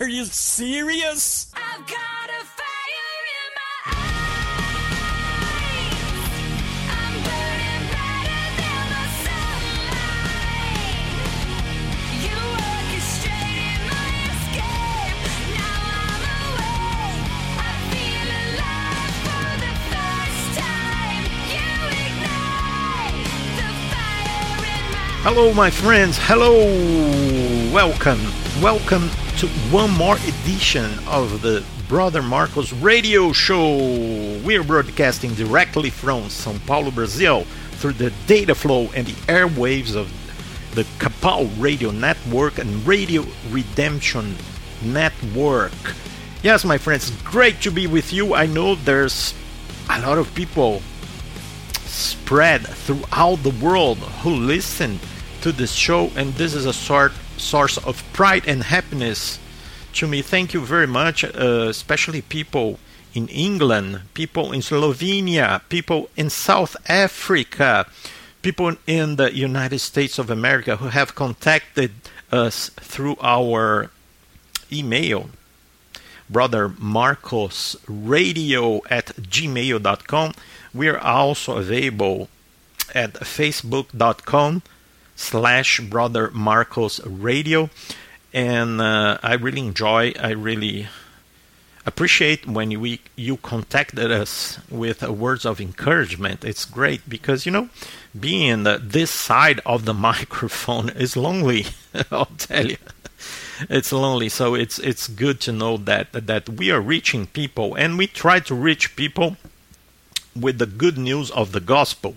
Are you serious? Hello, my friends. Hello. Welcome. Welcome to one more edition of the Brother Marcos radio show. We're broadcasting directly from Sao Paulo, Brazil, through the data flow and the airwaves of the Kapal Radio Network and Radio Redemption Network. Yes, my friends, great to be with you. I know there's a lot of people spread throughout the world who listen to this show, and this is a sort source of pride and happiness to me. Thank you very much, uh, especially people in England, people in Slovenia, people in South Africa, people in the United States of America who have contacted us through our email brother marcos radio at gmail.com we are also available at facebook.com slash brother marcos radio. And uh, i really enjoy i really appreciate when we you contacted us with uh, words of encouragement. It's great because you know being uh, this side of the microphone is lonely i'll tell you. It's lonely. So it's it's good to know that that we are reaching people and we try to reach people with the good news of the gospel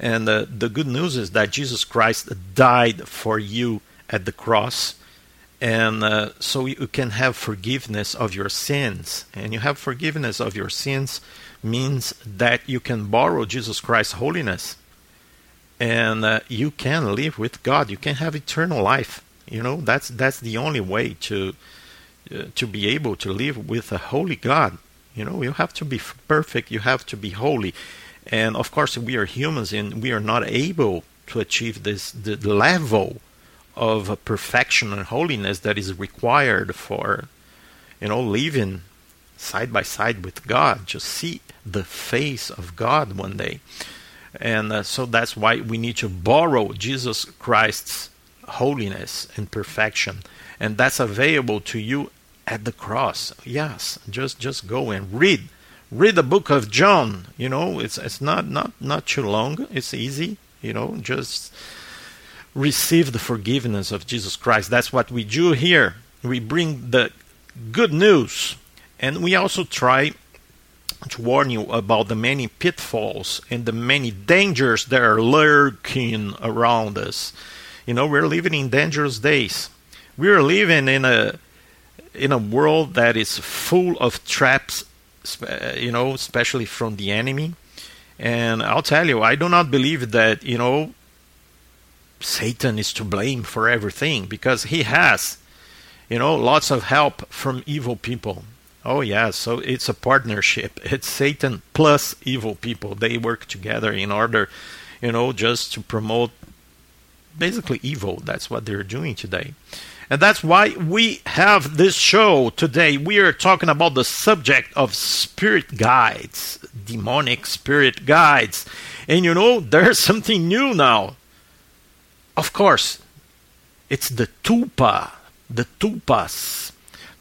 and uh, the good news is that Jesus Christ died for you at the cross. And uh, so you can have forgiveness of your sins. And you have forgiveness of your sins means that you can borrow Jesus Christ's holiness. And uh, you can live with God. You can have eternal life. You know, that's that's the only way to uh, to be able to live with a holy God. You know, you have to be perfect. You have to be holy and of course we are humans and we are not able to achieve this the level of perfection and holiness that is required for you know living side by side with God to see the face of God one day. And uh, so that's why we need to borrow Jesus Christ's holiness and perfection. And that's available to you at the cross. Yes just just go and read read the book of John. You know, it's it's not not not too long. It's easy. You know, just receive the forgiveness of Jesus Christ. That's what we do here. We bring the good news, and we also try to warn you about the many pitfalls and the many dangers that are lurking around us. You know, we're living in dangerous days. We're living in a in a world that is full of traps Uh, you know, especially from the enemy. And I'll tell you, I do not believe that, you know, Satan is to blame for everything because he has, you know, lots of help from evil people. Oh, yeah, so it's a partnership. It's Satan plus evil people. They work together in order, you know, just to promote basically evil. That's what they're doing today. And that's why we have this show today. We are talking about the subject of spirit guides, demonic spirit guides. And you know, there's something new now. Of course, it's the tulpa, the tulpas.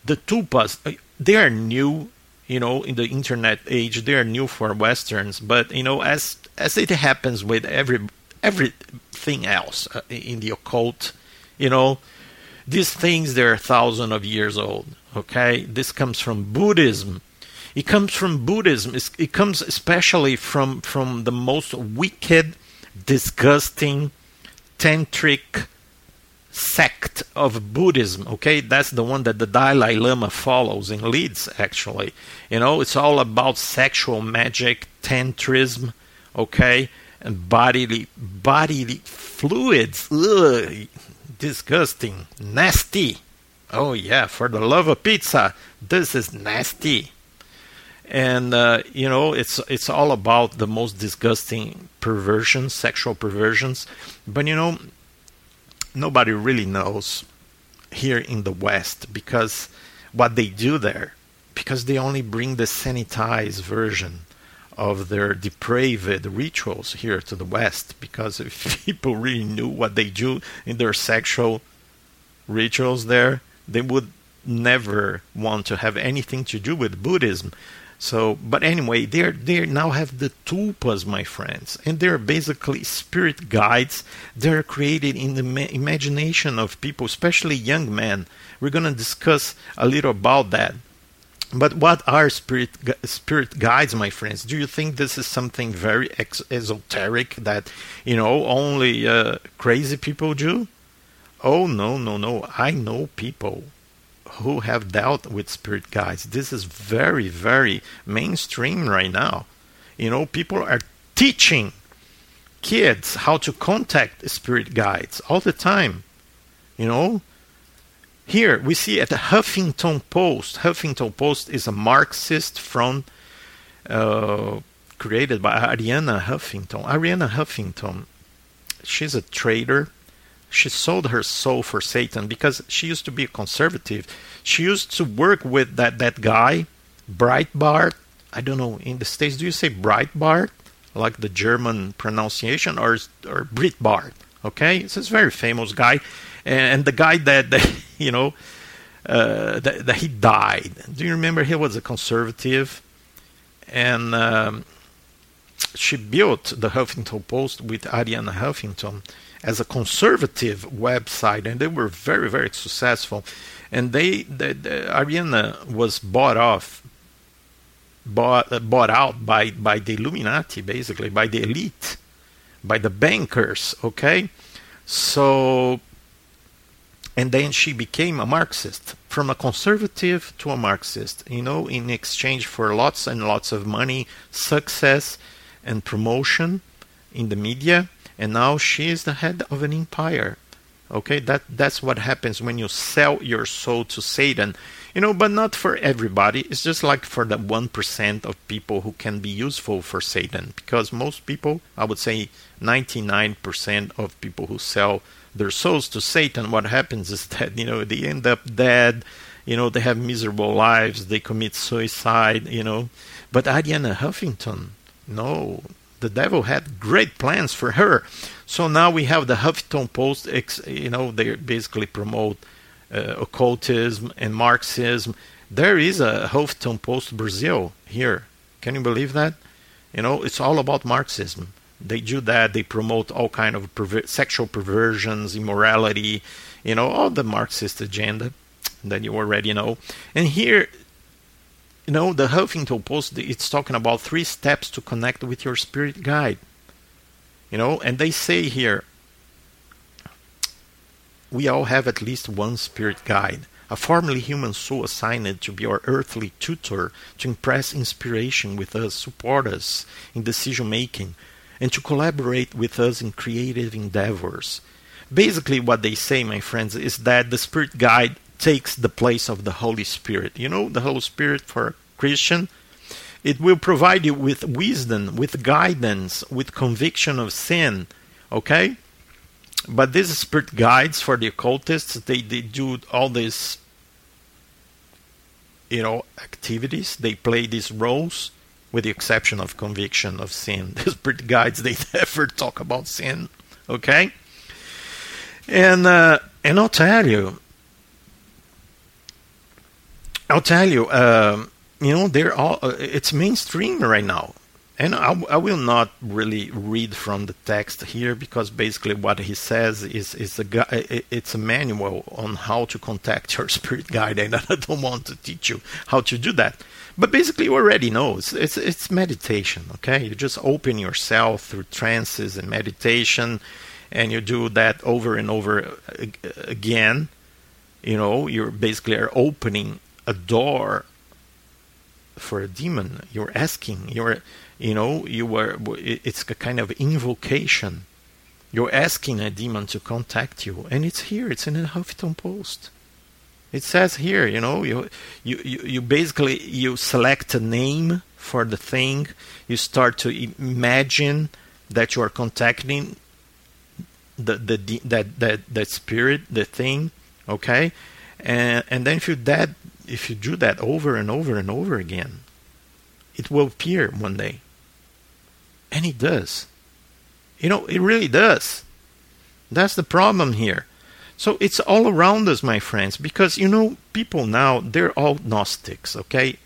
The tulpas, uh, they are new, you know, in the internet age. They are new for westerns, but you know, as as it happens with every everything else uh, in the occult, you know, these things, they're thousands of years old. Okay, this comes from Buddhism. It comes from Buddhism. it comes especially from from the most wicked, disgusting, tantric sect of Buddhism. Okay, that's the one that the Dalai Lama follows and leads. Actually, you know, it's all about sexual magic, tantrism. Okay, and bodily bodily fluids. Ugh disgusting, nasty. Oh, yeah, for the love of pizza, this is nasty. And, uh, you know, it's, it's all about the most disgusting perversions, sexual perversions. But, you know, nobody really knows here in the West because what they do there, because they only bring the sanitized version of their depraved rituals here to the West. Because if people really knew what they do in their sexual rituals there, they would never want to have anything to do with Buddhism. So, but anyway, they they now have the tulpas, my friends, and they're basically spirit guides. They're created in the ma- imagination of people, especially young men. We're to discuss a little about that. But what are spirit spirit guides, my friends? Do you think this is something very ex- esoteric that you know only uh, crazy people do? Oh no, no, no! I know people who have dealt with spirit guides. This is very, very mainstream right now. You know, people are teaching kids how to contact spirit guides all the time. You know, here we see at the Huffington Post. Huffington Post is a Marxist front uh, created by Arianna Huffington. Arianna Huffington, she's a trader she sold her soul for Satan because she used to be a conservative. She used to work with that, that guy, Breitbart. I don't know, in the States, do you say Breitbart? Like the German pronunciation, or, or Breitbart? Okay, this is a very famous guy. And, the guy that, that you know, uh, that, that, he died. Do you remember he was a conservative? And um, she built the Huffington Post with Arianna Huffington as a conservative website, and they were very, very successful. And they, the, the Arianna was bought off, bought, uh, bought out by by the Illuminati, basically by the elite, by the bankers. Okay, so. And then she became a Marxist, from a conservative to a Marxist, you know, in exchange for lots and lots of money, success, and promotion in the media. And now she is the head of an empire okay? That that's what happens when you sell your soul to satan. You know but not for everybody. It's just like for the 1% of people who can be useful for satan because most people i would say 99% of people who sell their souls to satan what happens is that you know they end up dead you know they have miserable lives they commit suicide you know but arianna huffington no the devil had great plans for her. So now we have the Huffington Post, you know, they basically promote uh, occultism and Marxism. There is a Huffington Post Brazil here. Can you believe that? You know, it's all about Marxism. They do that. They promote all kind of perver- sexual perversions, immorality, you know, all the Marxist agenda that you already know. And here you know, the Huffington Post, it's talking about three steps to connect with your spirit guide. You know, and they say here, we all have at least one spirit guide, a formerly human soul assigned to be our earthly tutor, to impress inspiration with us, support us in decision making, and to collaborate with us in creative endeavors. Basically, what they say, my friends, is that the spirit guide takes the place of the Holy Spirit. You know, the Holy Spirit for a Christian. It will provide you with wisdom, with guidance, with conviction of sin. Okay? But these spirit guides for the occultists, they, they do all these you know activities. They play these roles with the exception of conviction of sin. The spirit guides they never talk about sin. Okay? And uh, and I'll tell you, I'll tell you, um, you know, they're all. Uh, it's mainstream right now, and I, I, will not really read from the text here because basically what he says is is a it's a manual on how to contact your spirit guide, and I don't want to teach you how to do that. But basically, you already know it's, it's, it's meditation. Okay, you just open yourself through trances and meditation, and you do that over and over again. You know, you're basically are opening a door for a demon. You're asking. You're, you know, you were. It's a kind of invocation. You're asking a demon to contact you, and it's here. It's in the Huffington Post. It says here, you know, you, you, you, basically you select a name for the thing. You start to imagine that you are contacting the, the the that that that spirit, the thing, Okay, and and then if you that if you do that over and over and over again, it will appear one day. And it does. You know, it really does. That's the problem here. So it's all around us, my friends, because you know, people now they're all Gnostics, okay?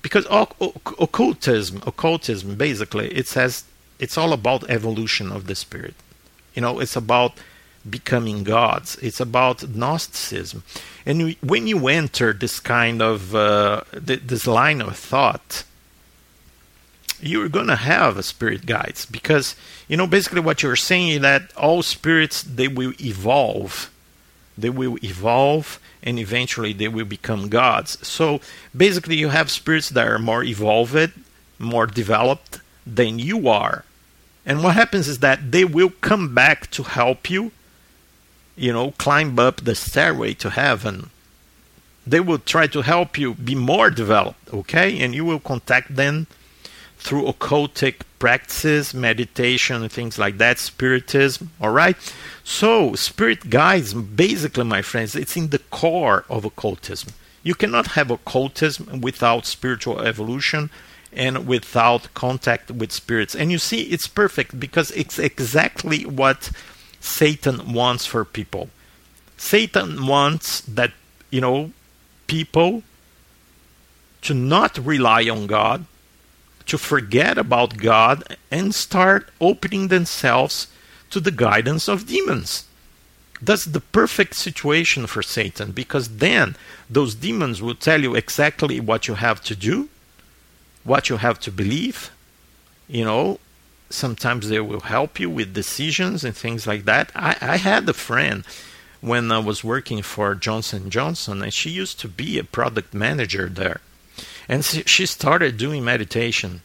Because occultism, occultism, basically, it says it's all about evolution of the spirit. You know, it's about becoming gods. It's about Gnosticism, and when you enter this kind of uh, this line of thought, you're to have spirit guides because you know basically what you're saying is that all spirits they will evolve, they will evolve, and eventually they will become gods. So basically, you have spirits that are more evolved, more developed than you are. And what happens is that they will come back to help you you know, climb up the stairway to heaven. They will try to help you be more developed, okay? And you will contact them through occultic practices, meditation, things like that, spiritism, all right? So, spirit guides, basically, my friends, it's in the core of occultism. You cannot have occultism without spiritual evolution and without contact with spirits. And you see, it's perfect because it's exactly what Satan wants for people. Satan wants that, you know, people to not rely on God, to forget about God, and start opening themselves to the guidance of demons. That's the perfect situation for Satan because then those demons will tell you exactly what you have to do, what you have to believe, you know, sometimes they will help you with decisions and things like that. I, I had a friend when I was working for Johnson Johnson, and she used to be a product manager there, and she started doing meditation,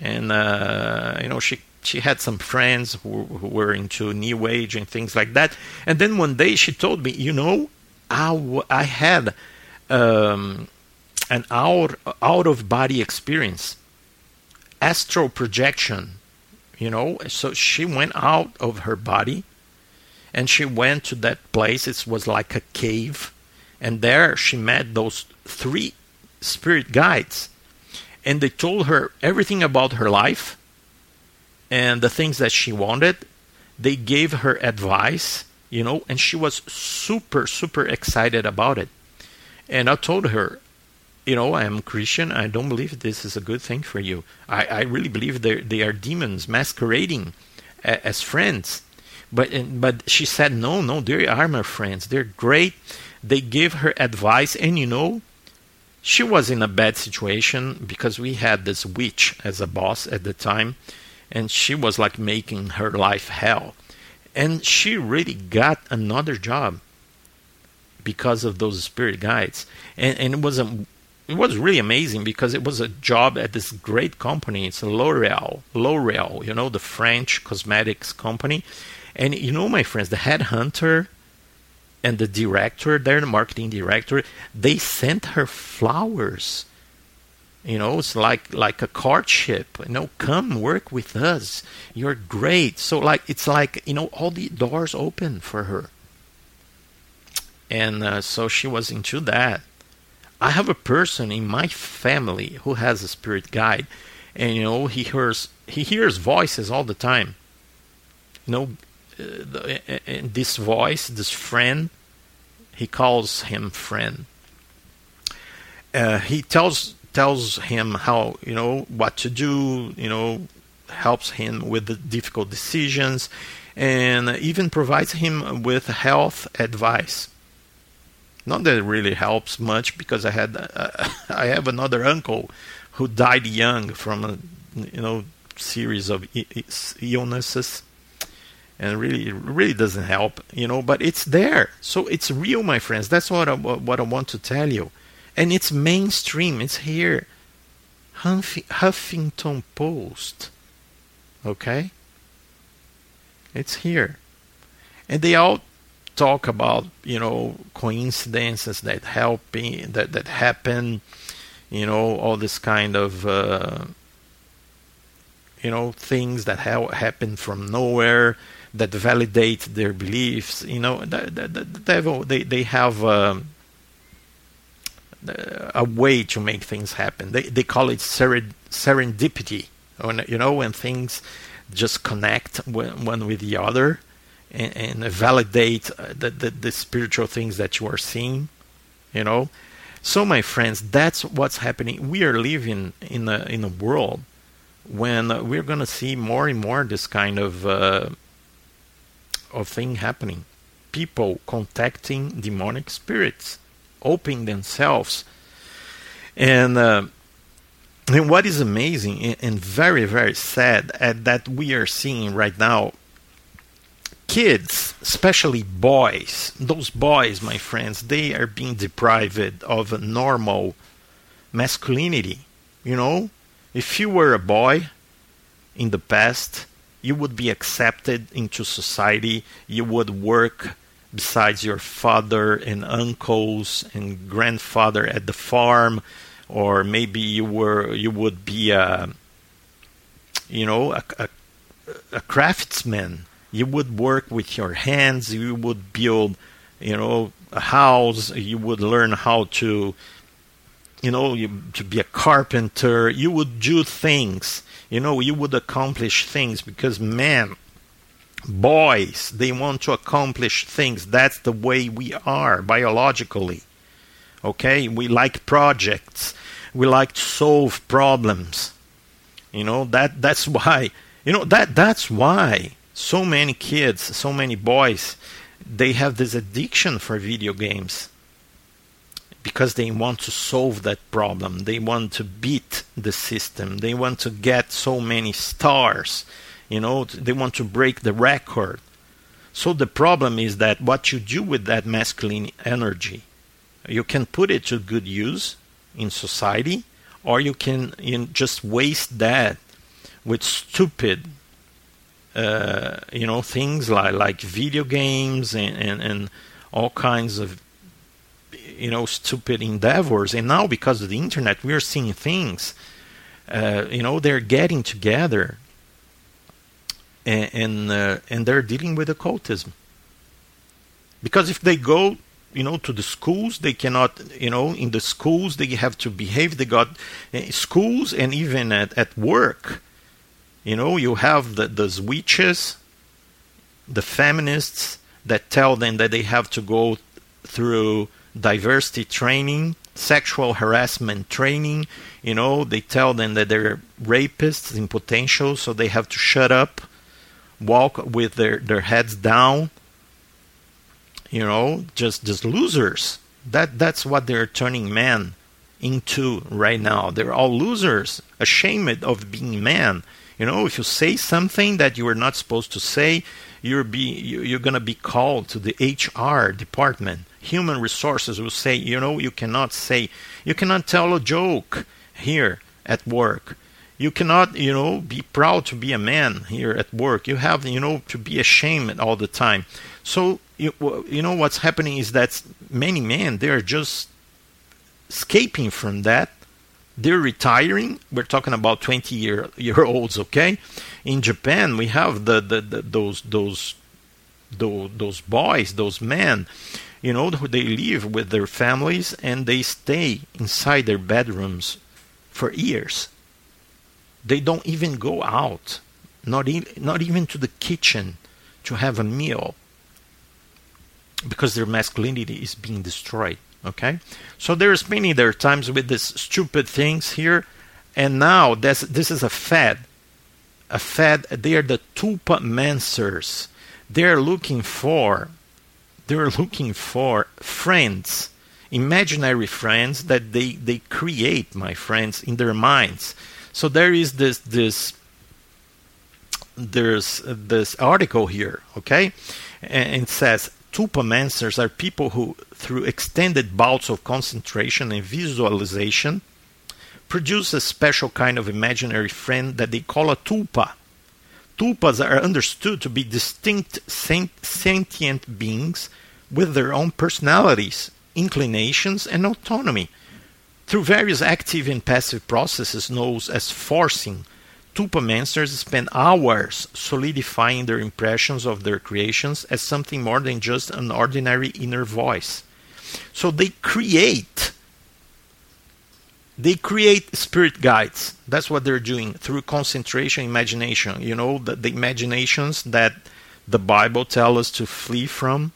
and uh, you know she she had some friends who, who, were into new age and things like that, and then one day she told me, you know, I, I had um, an out out of body experience, astral projection you know. So she went out of her body and she went to that place. It was like a cave. And there she met those three spirit guides. And they told her everything about her life and the things that she wanted. They gave her advice, you know, and she was super, super excited about it. And I told her, you know, I am Christian. I don't believe this is a good thing for you. I, I really believe they are demons masquerading a, as friends. But but she said no, no, they are my friends. They're great. They gave her advice, and you know, she was in a bad situation because we had this witch as a boss at the time, and she was like making her life hell. And she really got another job because of those spirit guides. And, and it was a it was really amazing because it was a job at this great company. It's L'Oreal, L'Oreal, you know, the French cosmetics company. And you know, my friends, the headhunter and the director there, the marketing director, they sent her flowers. You know, it's like like a courtship. You know, come work with us. You're great. So like it's like you know all the doors open for her. And uh, so she was into that I have a person in my family who has a spirit guide, and you know he hears he hears voices all the time. You know, and this voice, this friend, he calls him friend. Uh, he tells tells him how you know what to do. You know, helps him with the difficult decisions, and even provides him with health advice. Not that it really helps much because I had uh, I have another uncle who died young from a you know series of illnesses and really it really doesn't help you know but it's there. So it's real my friends. That's what I, what I want to tell you. And it's mainstream. It's here. Huffington Post. Okay? It's here. And they all talk about you know coincidences that helping that that happen you know all this kind of uh, you know things that ha- happen from nowhere that validate their beliefs. You know, the, the, the devil they they have. Um, a way to make things happen. They they call it serendipity. When, you know when things just connect one, with the other and, and validate uh, the, the, the spiritual things that you are seeing. You know, so my friends, that's what's happening. We are living in a in a world when we're going to see more and more this kind of uh, of thing happening. People contacting demonic spirits opening themselves. And, uh, and what is amazing and very, very sad that we are seeing right now kids, especially boys, those boys, my friends, they are being deprived of normal masculinity. You know, if you were a boy in the past, you would be accepted into society, you would work besides your father and uncles and grandfather at the farm or maybe you were you would be a you know a, a, a craftsman. You would work with your hands. You would build you know a house. You would learn how to you know you, to be a carpenter. You would do things you know you would accomplish things because men, boys they want to accomplish things. That's the way we are biologically. Okay? We like projects. We like to solve problems. You know that that's why you know that that's why so many kids so many boys they have this addiction for video games because they want to solve that problem they want to beat the system they want to get so many stars you know, they want to break the record. So the problem is that what you do with that masculine energy, you can put it to good use in society, or you can you know, just waste that with stupid, uh, you know, things like like video games and, and, and all kinds of you know stupid endeavors. And now because of the internet, we're seeing things. Uh, you know, they're getting together and and, uh, and they're dealing with occultism. Because if they go, you know, to the schools, they cannot, you know, in the schools they have to behave. They got uh, schools and even at, at work, you know, you have the the witches, the feminists that tell them that they have to go through diversity training, sexual harassment training. You know, they tell them that they're rapists in potential, so they have to shut up walk with their, their heads down. You know, just just losers. That that's what they're turning men into right now. They're all losers, ashamed of being men. You know, if you say something that you were not supposed to say, you're be you're gonna be called to the HR department. Human resources will say, you know, you cannot say, you cannot tell a joke here at work. You cannot you know be proud to be a man here at work. You have you know to be ashamed all the time. So you, you know what's happening is that many men they're just escaping from that. They're retiring. We're talking about 20 year year olds okay? In japan we have the, the, the those those those those boys those men you know they live with their families and they stay inside their bedrooms for years they don't even go out, not, e- not even to the kitchen to have a meal because their masculinity is being destroyed. Okay? So many there are times with these stupid things here, and now this, is a fad. A fad, they are the tulpamancers. They're looking for they're looking for friends imaginary friends that they, they create, my friends, in their minds. So there is this this there's this article here, okay, and it says tulpamancers are people who, through extended bouts of concentration and visualization, produce a special kind of imaginary friend that they call a tulpa. Tulpas are understood to be distinct sentient beings with their own personalities, inclinations, and autonomy through various active and passive processes known as forcing, Tulpamancers spend hours solidifying their impressions of their creations as something more than just an ordinary inner voice. So they create they create spirit guides. That's what they're doing through concentration, imagination. You know, the, the imaginations that the Bible tells us to flee from.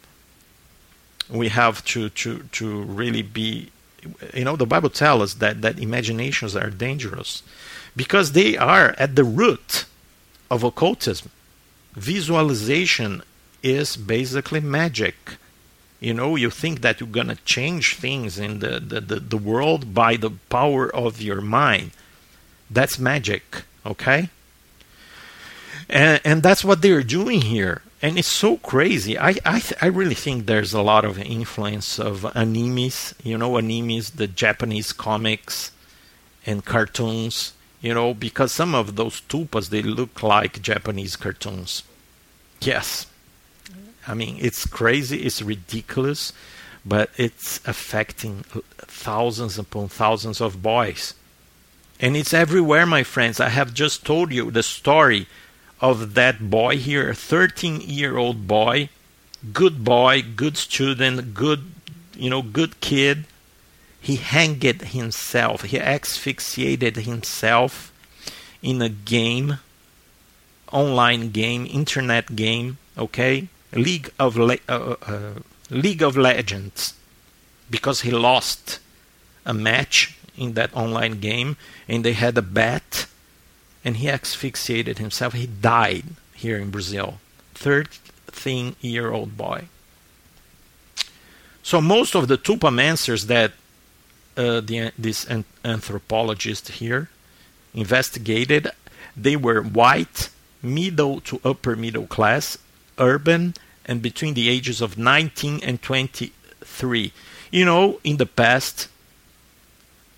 We have to, to, to really be, you know, the Bible tells us that, that imaginations are dangerous because they are at the root of occultism. Visualization is basically magic. You know, you think that you're going to change things in the, the, the, the world by the power of your mind. That's magic, okay? And, and that's what they're doing here. And it's so crazy. I, I, th- I really think there's a lot of influence of animes. You know, animes, the Japanese comics and cartoons. You know, because some of those tulpas, they look like Japanese cartoons. Yes, I mean, it's crazy, it's ridiculous, but it's affecting thousands upon thousands of boys. And it's everywhere, my friends. I have just told you the story of that boy here, a 13 year old boy, good boy, good student, good, you know, good kid. He hanged himself, he asphyxiated himself in a game, online game, internet game, okay? League of Le- uh, uh, League of Legends because he lost a match in that online game and they had a bet and he asphyxiated himself. He died here in Brazil. 13 year old boy. So most of the Tulpamancers that uh, the, this an- anthropologist here investigated, they were white, middle to upper middle class, urban, and between the ages of 19 and 23. You know, in the past,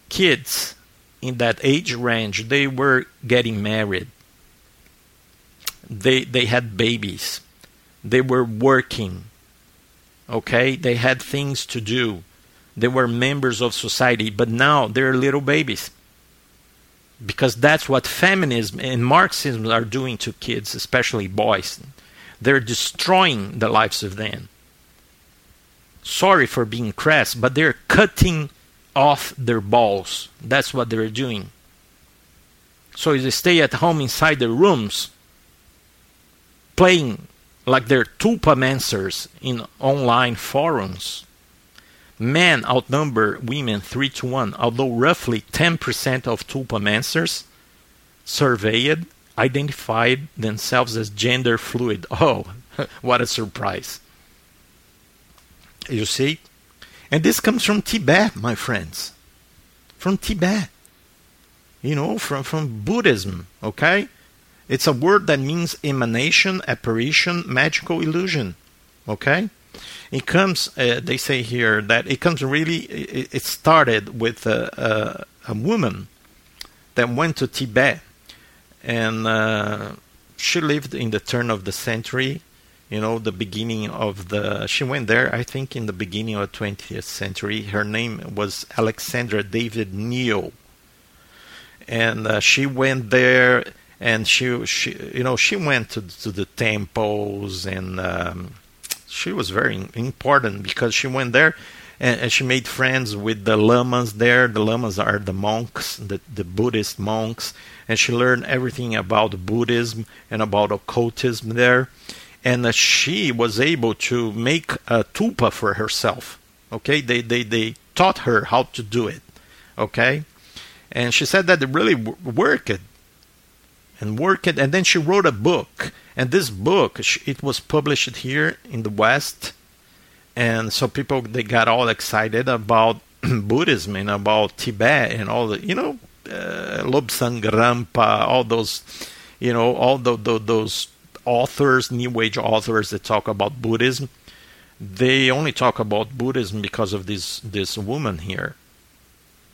kids in that age range, they were getting married. They they had babies. They were working. Okay? They had things to do. They were members of society, but now they're little babies. Because that's what feminism and Marxism are doing to kids, especially boys. They're destroying the lives of them. Sorry for being crass, but they're cutting off their balls. That's what they're doing. So they stay at home inside their rooms, playing like they're Tulpamancers in online forums. Men outnumber women 3 to 1, although roughly 10% of Tulpamancers surveyed identified themselves as gender fluid. Oh, what a surprise. You see? And this comes from Tibet, my friends. From Tibet. You know, from, from Buddhism, okay? It's a word that means emanation, apparition, magical illusion, okay? It comes, uh, they say here, that it comes really, it, it started with a, a, a woman that went to Tibet and uh, she lived in the turn of the century you know the beginning of the she went there i think in the beginning of the 20th century. Her name was Alexandra David-Néel and uh, she went there and she she you know she went to, to the temples and um, she was very important because she went there and, and, she made friends with the lamas there the lamas are the monks the, the buddhist monks and she learned everything about Buddhism and about occultism there. And uh, she was able to make a tulpa for herself. Okay, they, they, they taught her how to do it. Okay, and she said that it really worked and worked. And then she wrote a book. And this book, it was published here in the West. And so people they got all excited about Buddhism and about Tibet and all the you know uh, Lobsang Rampa, all those, you know, all the, the, those authors, New Age authors that talk about Buddhism, they only talk about Buddhism because of this this woman here.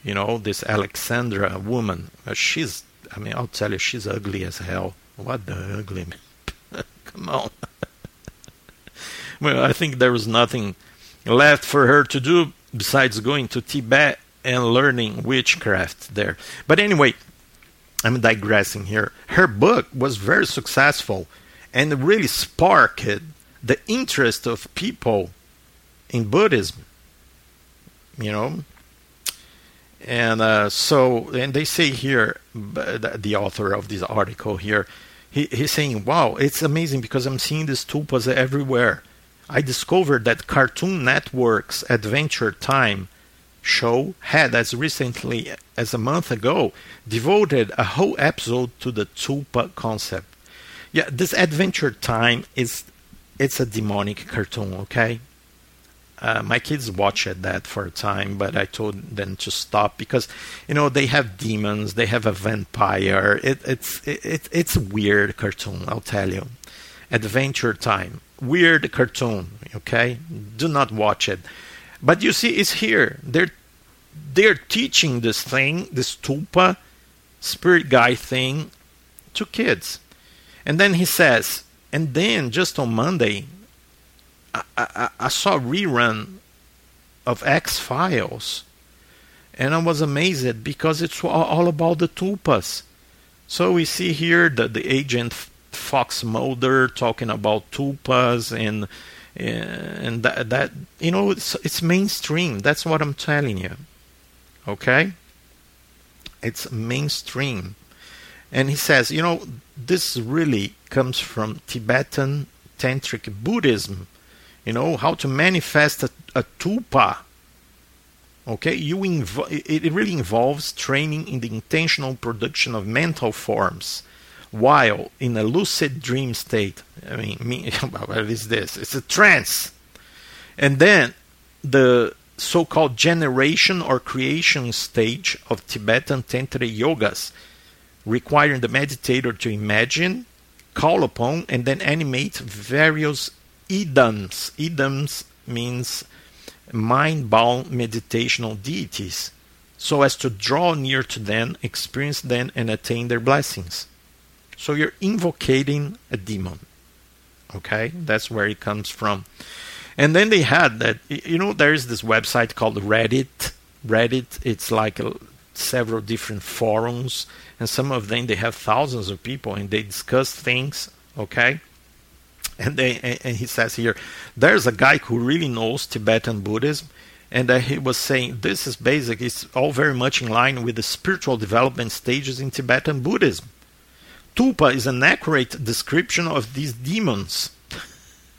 You know, this Alexandra woman. Uh, she's, I mean, I'll tell you, she's ugly as hell. What the ugly? Come on. Well, I think there was nothing left for her to do besides going to Tibet and learning witchcraft there. But anyway, I'm digressing here. Her book was very successful and really sparked the interest of people in Buddhism. You know, and uh, so and they say here, the author of this article here, he, he's saying, "Wow, it's amazing because I'm seeing these tulpas everywhere." I discovered that Cartoon Network's Adventure Time show had, as recently as a month ago, devoted a whole episode to the tulpa concept. Yeah, this Adventure Time is it's a demonic cartoon, okay? Uh, my kids watched that for a time, but I told them to stop because, you know, they have demons, they have a vampire. It, it's it, it's a weird cartoon, I'll tell you. Adventure Time, weird cartoon. Okay, do not watch it. But you see, it's here. They're they're teaching this thing, this tulpa spirit guy thing, to kids. And then he says, and then just on Monday, I, I, I saw a rerun of X Files, and I was amazed because it's all about the tulpas. So we see here that the agent Fox Mulder talking about tulpas and and that, that you know it's, it's mainstream. That's what I'm telling you. Okay, it's mainstream. And he says, you know, this really comes from Tibetan tantric Buddhism you know how to manifest a, a tulpa okay you inv- it really involves training in the intentional production of mental forms while in a lucid dream state i mean me, what is this it's a trance and then the so-called generation or creation stage of tibetan tantra yogas requiring the meditator to imagine call upon and then animate various yidams. Yidams means mind-bound meditational deities, so as to draw near to them, experience them, and attain their blessings. So you're invocating a demon. Okay, that's where it comes from. And then they had that. You know, there is this website called Reddit. Reddit. It's like a, several different forums, and some of them they have thousands of people, and they discuss things. Okay and, they, and he says here, there's a guy who really knows Tibetan Buddhism, and uh, he was saying this is basic. It's all very much in line with the spiritual development stages in Tibetan Buddhism. Tulpa is an accurate description of these demons,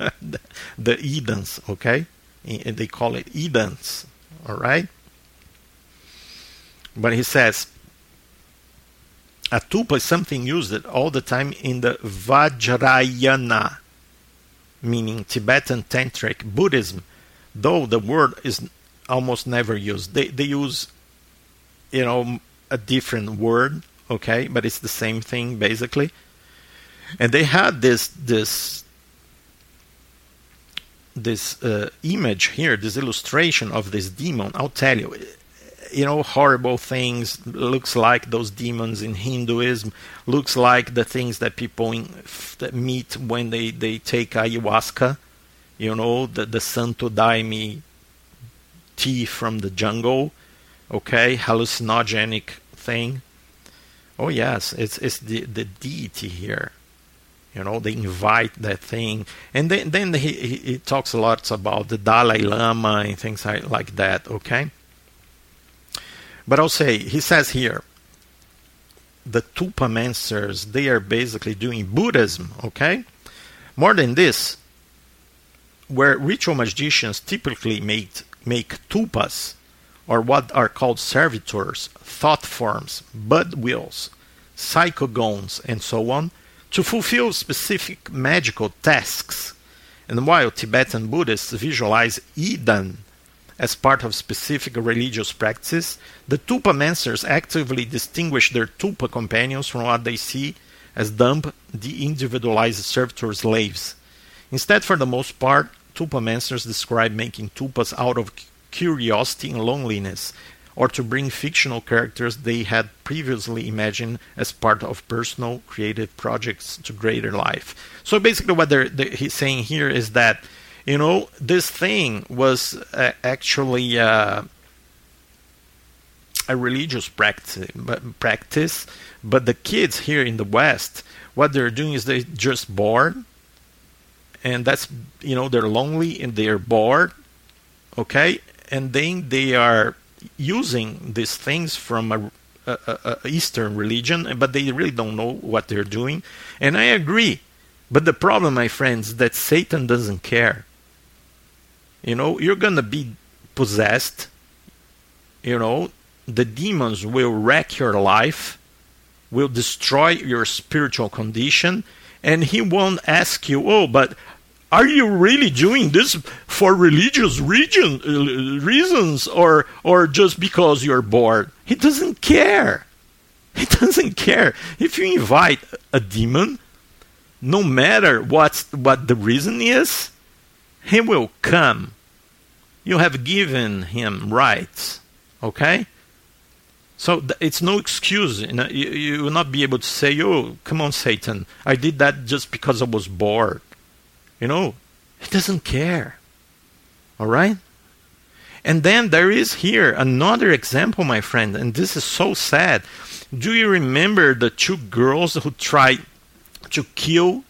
the Edens. Okay, they call it Edens. All right, but he says a tulpa is something used all the time in the Vajrayana meaning Tibetan Tantric Buddhism, though the word is almost never used. They, they use, you know, a different word, okay, but it's the same thing basically. And they had this this this uh, image here, this illustration of this demon. I'll tell you, you know horrible things looks like those demons in hinduism looks like the things that people in, that meet when they, they take ayahuasca you know the, the santo daime tea from the jungle okay hallucinogenic thing oh yes it's it's the, the deity here. You know they invite that thing. And then then he, he, talks a lot about the dalai lama and things like, like that okay? But I'll say, he says here, the Tulpamancers, they are basically doing Buddhism, okay? More than this, where ritual magicians typically make, make tulpas, or what are called servitors, thought forms, bud wheels, psychogones, and so on, to fulfill specific magical tasks. And while Tibetan Buddhists visualize Yidam as part of specific religious practices, the Tulpamancers actively distinguish their Tulpa companions from what they see as dumb, de-individualized servitor slaves. Instead, for the most part, Tulpamancers describe making tulpas out of curiosity and loneliness, or to bring fictional characters they had previously imagined as part of personal creative projects to greater life. So basically, what they're, they're, he's saying here is that you know, this thing was uh, actually uh, a religious practice, but practice. But the kids here in the West, what they're doing is they're just bored, and that's you know they're lonely and they're bored, okay, and then they are using these things from a, a, a Eastern religion, but they really don't know what they're doing. And I agree, but the problem, my friends, that Satan doesn't care. You know, you're gonna be possessed. You know, the demons will wreck your life, will destroy your spiritual condition, and he won't ask you, oh, but are you really doing this for religious region, uh, reasons or, or just because you're bored? He doesn't care. He doesn't care. If you invite a demon, no matter what's, what the reason is, he will come. You have given him rights. Okay? So it's no excuse. You, know, you, you will not be able to say, "Oh, come on, Satan! I did that just because I was bored." You know, he doesn't care. All right. And then there is here another example, my friend, and this is so sad. Do you remember the two girls who tried to kill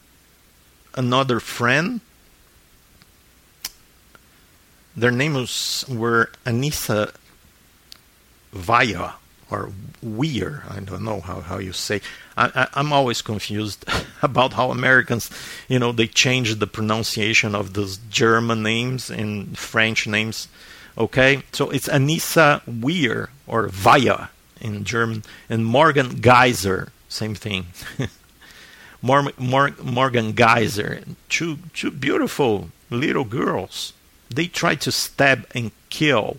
another friend? Their names were Anissa Vaya or Weir. I don't know how, how you say. I, am always confused about how Americans, you know, they change the pronunciation of those German names and French names. Okay, so it's Anissa Weir or Vaya in German, and Morgan Geyser, same thing. Morgan Geyser, two two beautiful little girls. They tried to stab and kill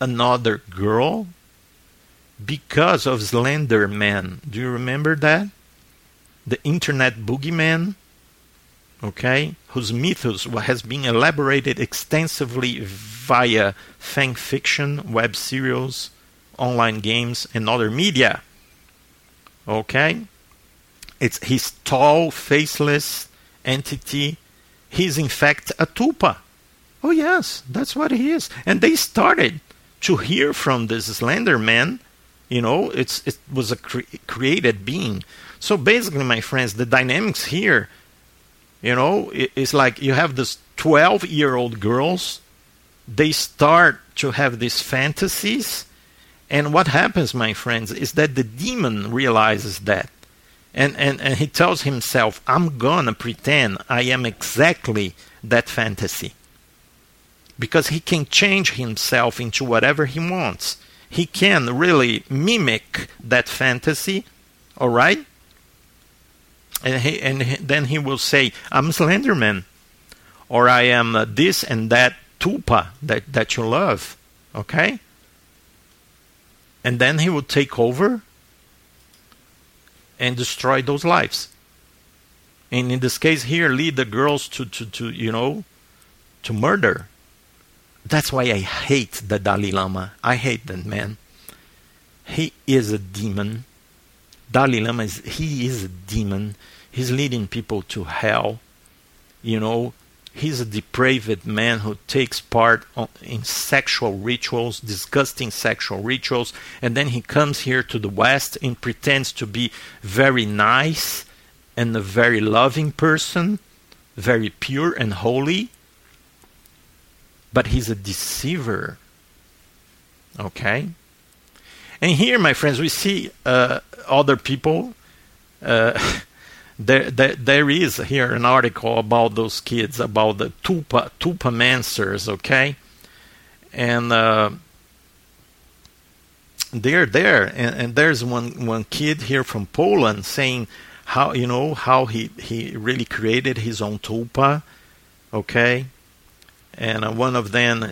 another girl because of Slender Man. Do you remember that? The internet boogeyman, okay, whose mythos has been elaborated extensively via fan fiction, web serials, online games, and other media. Okay? It's his tall, faceless entity. He's in fact a tulpa. Oh, yes, that's what he is. And they started to hear from this slender man you know it's it was a cre- created being. So basically my friends the dynamics here you know it, it's like you have this 12 year old girls they start to have these fantasies and what happens my friends is that the demon realizes that. And, and, and he tells himself i'm gonna pretend i am exactly that fantasy because he can change himself into whatever he wants. He can really mimic that fantasy, all right? And, he, and then he will say, I'm Slenderman, or I am this and that tulpa that, that you love, okay? And then he will take over and destroy those lives. And in this case here, lead the girls to, to, to you know, to murder that's why I hate the Dalai Lama. I hate that man. He is a demon. Dalai Lama is he is a demon. He's leading people to hell. You know, he's a depraved man who takes part in sexual rituals, disgusting sexual rituals, and then he comes here to the West and pretends to be very nice and a very loving person, very pure and holy but he's a deceiver. Okay? And here, my friends, we see uh, other people. Uh, there, there, there is here an article about those kids, about the tulpa, tulpamancers, okay? And uh, they're there. And, and there's one, one kid here from Poland saying how, you know, how he, he really created his own tulpa, okay? And uh, one of them uh,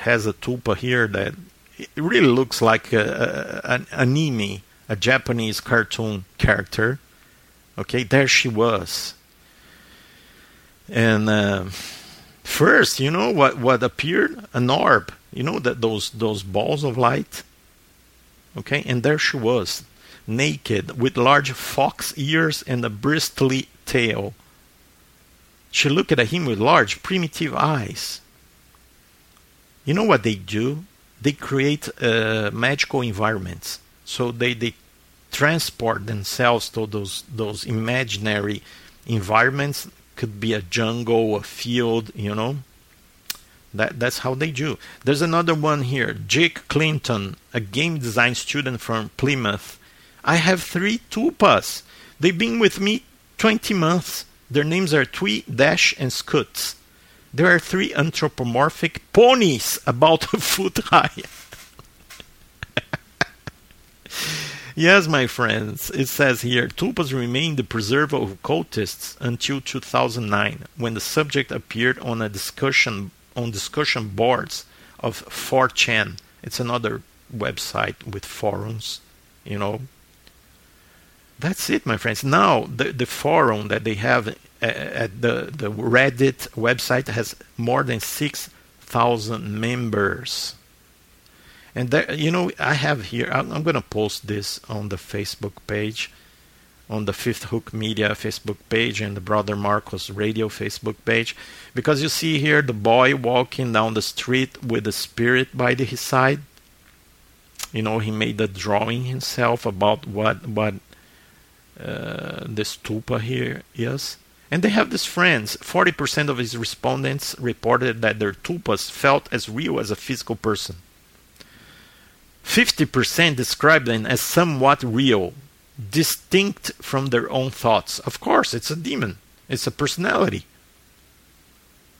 has a tulpa here that really looks like a, a, an anime, a Japanese cartoon character. Okay, there she was. And uh, first, you know what what appeared? An orb. You know that those those balls of light. Okay, and there she was, naked, with large fox ears and a bristly tail. She looked at him with large, primitive eyes. You know what they do? they create uh, magical environments. So they, they transport themselves to those those imaginary environments. Could be a jungle, a field, you know. That that's how they do. There's another one here. Jake Clinton, a game design student from Plymouth. I have three tulpas. They've been with me 20 months. Their names are Twee, Dash, and Scoots. There are three anthropomorphic ponies about a foot high. yes, my friends, it says here Tulpas remained the preserver of cultists until 2009, when the subject appeared on a discussion on discussion boards of 4chan. It's another website with forums, you know. That's it, my friends. Now the the forum that they have uh, at the the Reddit website has more than six thousand members. And there, you know, I have here. I'm, I'm going to post this on the Facebook page, on the Fifth Hook Media Facebook page, and the Brother Marcos Radio Facebook page, because you see here the boy walking down the street with the spirit by his side. You know, he made a drawing himself about what what uh, the stupa here is and they have these friends. 40% of his respondents reported that their tulpas felt as real as a physical person. 50% described them as somewhat real, distinct from their own thoughts. Of course, it's a demon, it's a personality.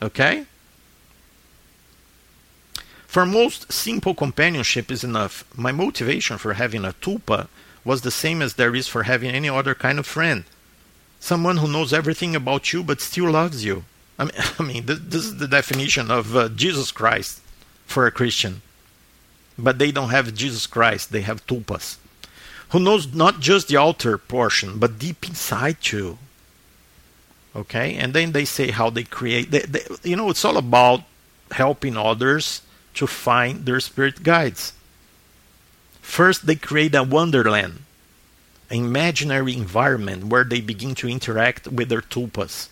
Okay? For most, simple companionship is enough. My motivation for having a tulpa was the same as there is for having any other kind of friend someone who knows everything about you but still loves you. I mean, I mean this, this is the definition of uh, Jesus Christ for a Christian. But they don't have Jesus Christ, they have tulpas. Who knows not just the outer portion, but deep inside too. Okay? And then they say how they create. They, they, you know, it's all about helping others to find their spirit guides. First, they create a wonderland an imaginary environment where they begin to interact with their tulpas.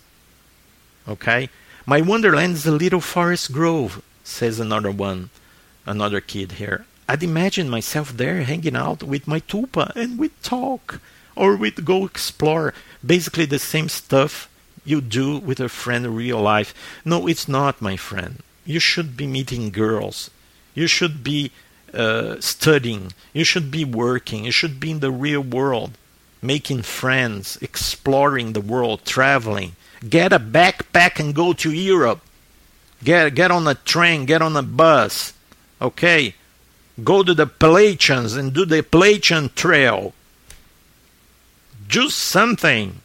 Okay? My wonderland is a little forest grove, says another one, another kid here. I'd imagine myself there hanging out with my tulpa and we'd talk or we'd go explore. Basically the same stuff you do with a friend in real life. No, it's not, my friend. You should be meeting girls. You should be uh, studying. You should be working. You should be in the real world, making friends, exploring the world, traveling. Get a backpack and go to Europe. Get get on a train. Get on a bus. Okay, go to the Appalachians and do the Appalachian Trail. Do something.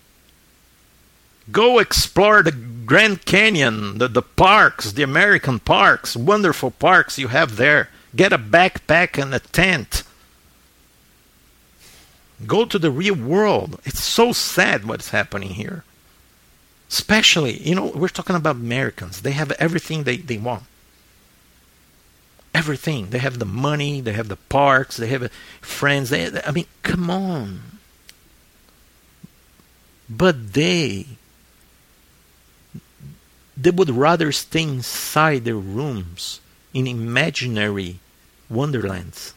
Go explore the Grand Canyon, the, the parks, the American parks, wonderful parks you have there Get a backpack and a tent. Go to the real world. It's so sad what's happening here. Especially, you know, we're talking about Americans. They have everything they, they want. Everything. They have the money, they have the parks, they have uh, friends. They, I mean, come on. But they they would rather stay inside their rooms in imaginary wonderlands.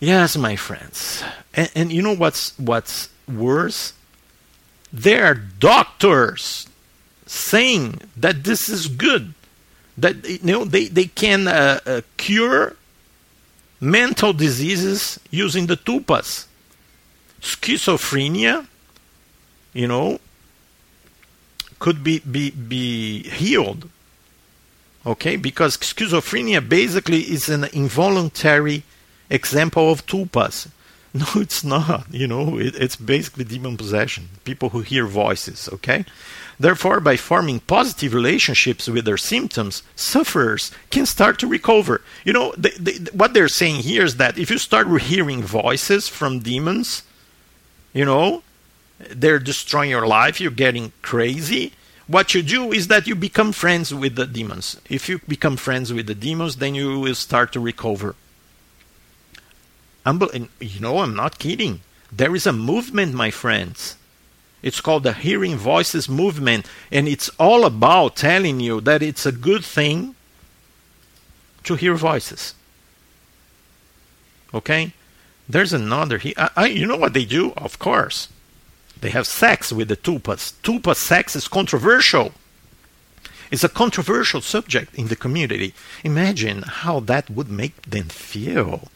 Yes, my friends. And, and you know what's what's worse? There are doctors saying that this is good. That you know they, they can uh, uh, cure mental diseases using the tulpas. Schizophrenia, you know, could be, be, be healed okay because schizophrenia basically is an involuntary example of tulpas no it's not you know it, it's basically demon possession people who hear voices okay? Therefore by forming positive relationships with their symptoms sufferers can start to recover. You know they, they, what they're saying here is that if you start hearing voices from demons you know they're destroying your life you're getting crazy what you do is that you become friends with the demons. If you become friends with the demons, then you will start to recover. And you know, I'm not kidding. There is a movement, my friends. It's called the Hearing Voices Movement, and it's all about telling you that it's a good thing to hear voices. Okay? There's another. He, I, I, you know what they do? Of course. They have sex with the tulpas. Tulpa sex is controversial. It's a controversial subject in the community. Imagine how that would make them feel.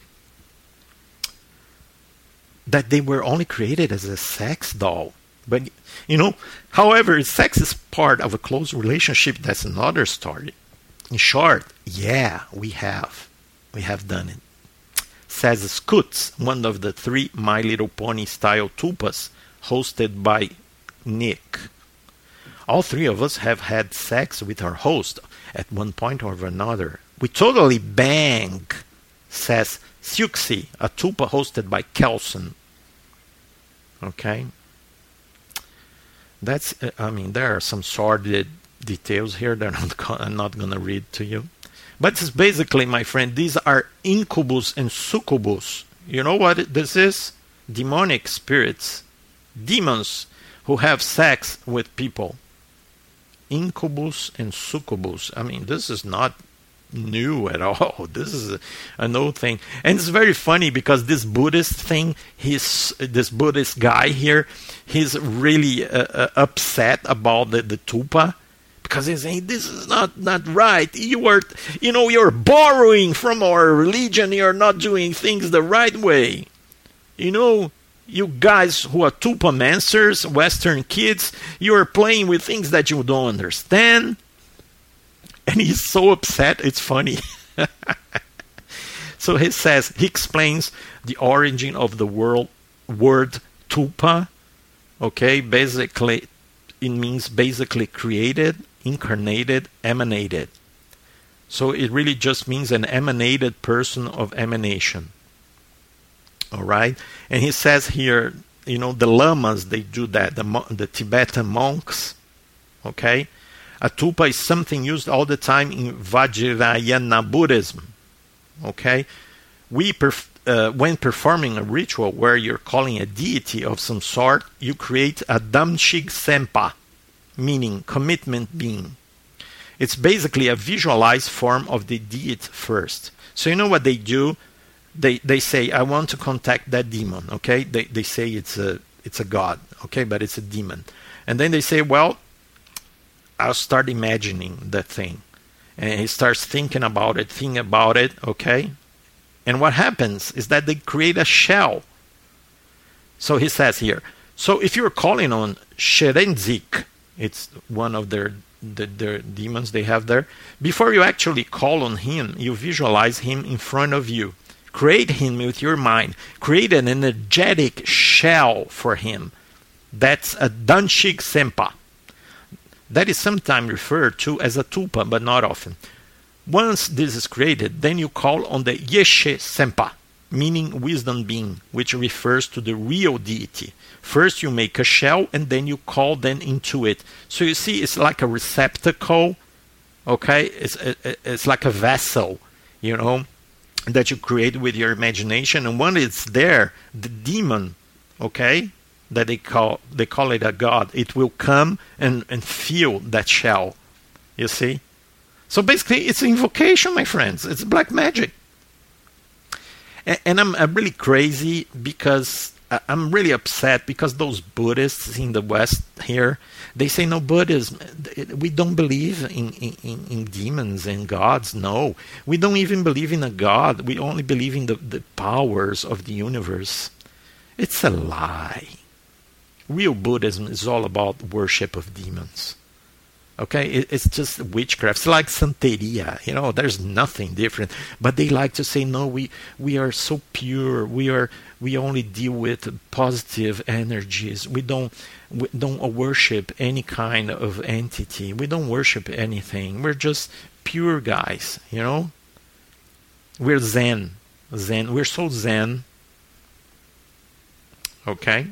That they were only created as a sex doll. But, you know, however, sex is part of a close relationship. That's another story. In short, yeah, we have. We have done it. Says Scoots, one of the three My Little Pony style tulpas hosted by Nick. All three of us have had sex with our host at one point or another. We totally bang, says Siuxi, a tulpa hosted by Kelson. Okay? That's, uh, I mean, there are some sordid details here that I'm not going to read to you. But it's basically, my friend, these are incubus and succubus. You know what this is? Demonic spirits, demons who have sex with people. Incubus and succubus. I mean, this is not new at all. This is a, an old thing, and it's very funny because this Buddhist thing, he's this Buddhist guy here, he's really uh, uh, upset about the, the tulpa because he's saying this is not not right. You are, you know, you're borrowing from our religion. You're not doing things the right way. You know, you guys who are tulpamancers, Western kids, you are playing with things that you don't understand. And he's so upset, it's funny. so he says, he explains the origin of the world, word tulpa. Okay, basically, it means basically created incarnated, emanated. So it really just means an emanated person of emanation. All right? And he says here, you know, the lamas, they do that, the, the Tibetan monks. Okay? A Atupa is something used all the time in Vajrayana Buddhism. Okay? We perf- uh, when performing a ritual where you're calling a deity of some sort, you create a Damshig Sempa meaning commitment being. It's basically a visualized form of the deed first. So you know what they do? They they say, I want to contact that demon, okay? They they say it's a it's a god, okay, but it's a demon. And then they say, Well, I'll start imagining that thing. And he starts thinking about it, thinking about it, okay? And what happens is that they create a shell. So he says here, so if you're calling on Chenrezig, it's one of their the, their demons they have there. Before you actually call on him, you visualize him in front of you. Create him with your mind. Create an energetic shell for him. That's a Danshig Sempa. That is sometimes referred to as a tulpa, but not often. Once this is created, then you call on the Yeshe Sempa, meaning wisdom being, which refers to the real deity. First, you make a shell and then you call them into it. So you see, it's like a receptacle, okay? It's, it's like a vessel, you know, that you create with your imagination. And when it's there, the demon, okay, that they call they call it a god, it will come and, and fill that shell. You see? So basically, it's invocation, my friends. It's black magic. And, and I'm, I'm really crazy because I'm really upset because those Buddhists in the West here, they say no Buddhism. We don't believe in, in, in demons and gods. No, we don't even believe in a god. We only believe in the, the powers of the universe. It's a lie. Real Buddhism is all about worship of demons. Okay, it, it's just witchcraft. It's like Santeria. You know, there's nothing different. But they like to say, no, we we are so pure. We are we only deal with positive energies. We don't we don't worship any kind of entity. We don't worship anything. We're just pure guys. You know, we're Zen. Zen. We're so Zen. Okay.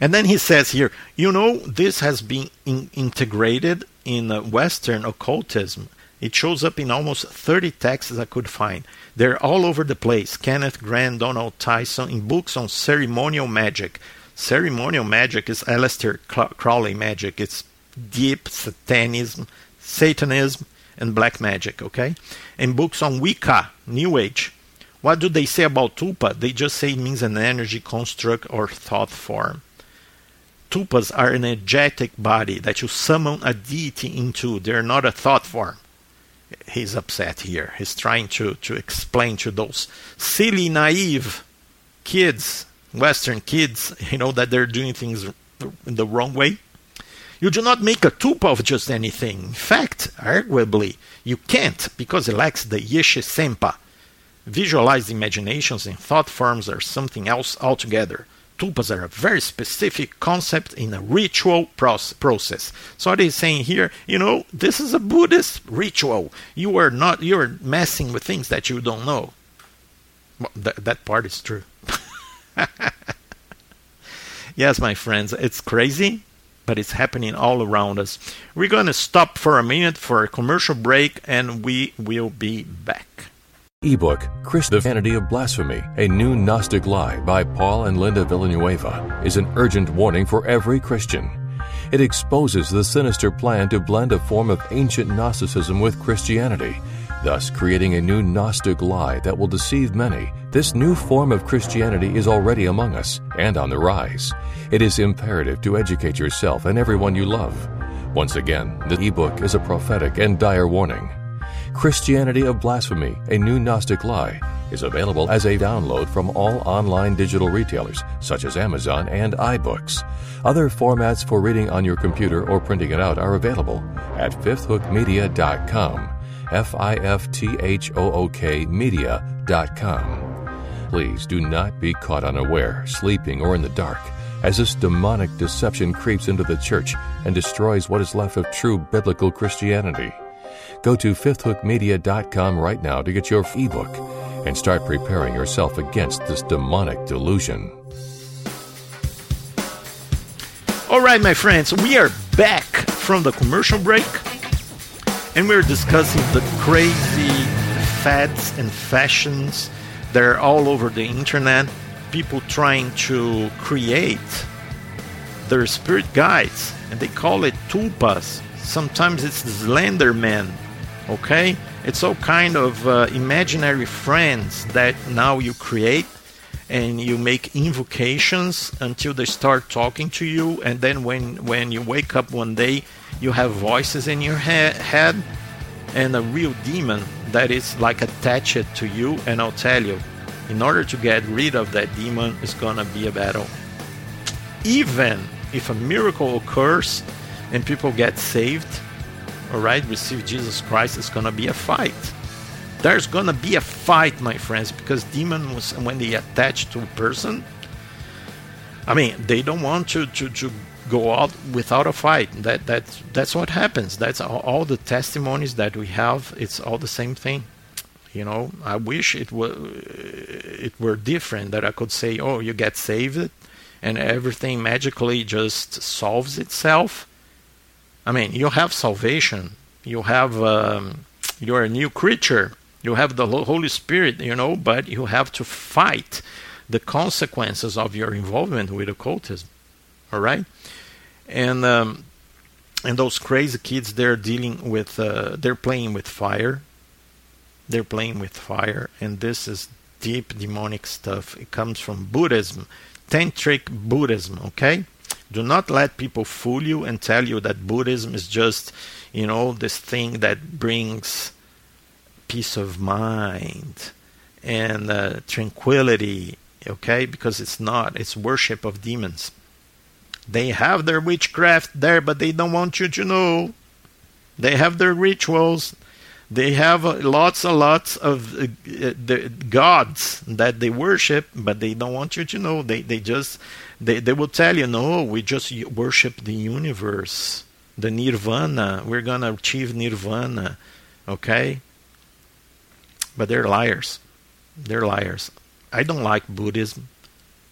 And then he says here, you know, this has been in integrated in Western occultism. It shows up in almost 30 texts I could find. They're all over the place. Kenneth Grant, Donald Tyson, in books on ceremonial magic. Ceremonial magic is Aleister Crowley magic. It's deep satanism, Satanism, and black magic, okay? And books on Wicca, New Age. What do they say about tulpa? They just say it means an energy construct or thought form. Tulpas are an energetic body that you summon a deity into. They're not a thought form. He's upset here. He's trying to, to explain to those silly, naive kids, Western kids, you know, that they're doing things in the wrong way. You do not make a tulpa of just anything. In fact, arguably, you can't because it lacks the Yeshe Sempa. Visualized imaginations and thought forms are something else altogether. Tulpas are a very specific concept in a ritual process. So what he's saying here, you know, this is a Buddhist ritual. You are not, you're messing with things that you don't know. Well, th- that part is true. yes, my friends, it's crazy, but it's happening all around us. We're going to stop for a minute for a commercial break and we will be back. Ebook Christianity of Blasphemy, a new Gnostic lie by Paul and Linda Villanueva is an urgent warning for every Christian. It exposes the sinister plan to blend a form of ancient Gnosticism with Christianity, thus creating a new Gnostic lie that will deceive many. This new form of Christianity is already among us and on the rise. It is imperative to educate yourself and everyone you love. Once again, the ebook is a prophetic and dire warning. Christianity of Blasphemy, a new Gnostic lie, is available as a download from all online digital retailers such as Amazon and iBooks. Other formats for reading on your computer or printing it out are available at fifthhookmedia.com. F I F T H O O K media.com. Please do not be caught unaware, sleeping, or in the dark, as this demonic deception creeps into the church and destroys what is left of true biblical Christianity. Go to fifthhookmedia.com right now to get your ebook and start preparing yourself against this demonic delusion. All right, my friends, we are back from the commercial break and we're discussing the crazy fads and fashions that are all over the internet. People trying to create their spirit guides, and they call it tulpas. Sometimes it's Slender Man okay? It's all kind of uh, imaginary friends that now you create and you make invocations until they start talking to you. And then when when you wake up one day you have voices in your he- head and a real demon that is like attached to you. And i'll tell you in order to get rid of that demon it's gonna be a battle. Even if a miracle occurs and people get saved all right, receive Jesus Christ, it's going to be a fight. There's going to be a fight, my friends, because demons, when they attach to a person, I mean, they don't want to, to, to go out without a fight. That that's that's what happens. That's all, all, the testimonies that we have. It's all the same thing. You know, I wish it were it were different. That I could say, oh, you get saved, and everything magically just solves itself. I mean, you have salvation. You have um, you're a new creature. You have the Holy Spirit, you know, but you have to fight the consequences of your involvement with occultism. All right, and um, and those crazy kids, they're dealing with, uh, they're playing with fire. They're playing with fire, and this is deep demonic stuff. It comes from Buddhism, tantric Buddhism. Okay, do not let people fool you and tell you that Buddhism is just, you know, this thing that brings peace of mind and uh, tranquility, okay? Because it's not, it's worship of demons. They have their witchcraft there, but they don't want you to know. They have their rituals. They have uh, lots and lots of uh, the gods that they worship, but they don't want you to know. They they just they, they will tell you, no, we just worship the universe, the nirvana. We're to achieve nirvana. Okay? But they're liars. They're liars. I don't like Buddhism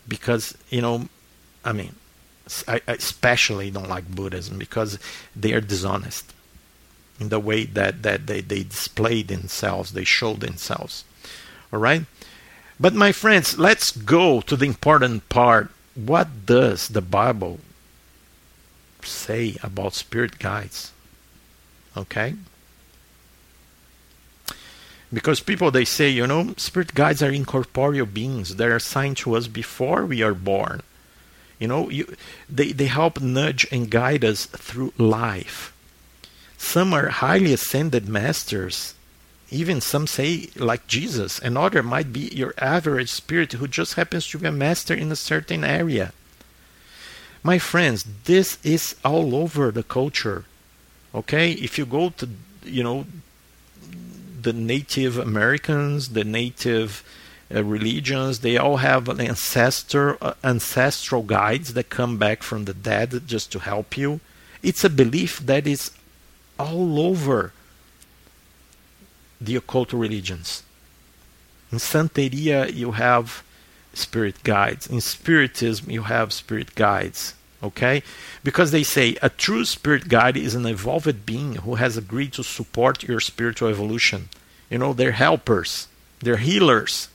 because, you know, I mean, I, especially don't like Buddhism because they are dishonest in the way that, that they, they display themselves, they show themselves. All right? But my friends, let's go to the important part what does the Bible say about spirit guides? Okay? because people they say you know spirit guides are incorporeal beings They are assigned to us before we are born you know you, they, they help nudge and guide us through life some are highly ascended masters. Even some say like jesus another might be your average spirit who just happens to be a master in a certain area. My friends this is all over the culture okay? If you go to you know the Native Americans, the native uh, religions, they all have an ancestor, uh, ancestral guides that come back from the dead just to help you. It's a belief that is all over the occult religions. In Santeria, you have spirit guides. In Spiritism, you have spirit guides. Okay? Because they say a true spirit guide is an evolved being who has agreed to support your spiritual evolution. You know, they're helpers, they're healers.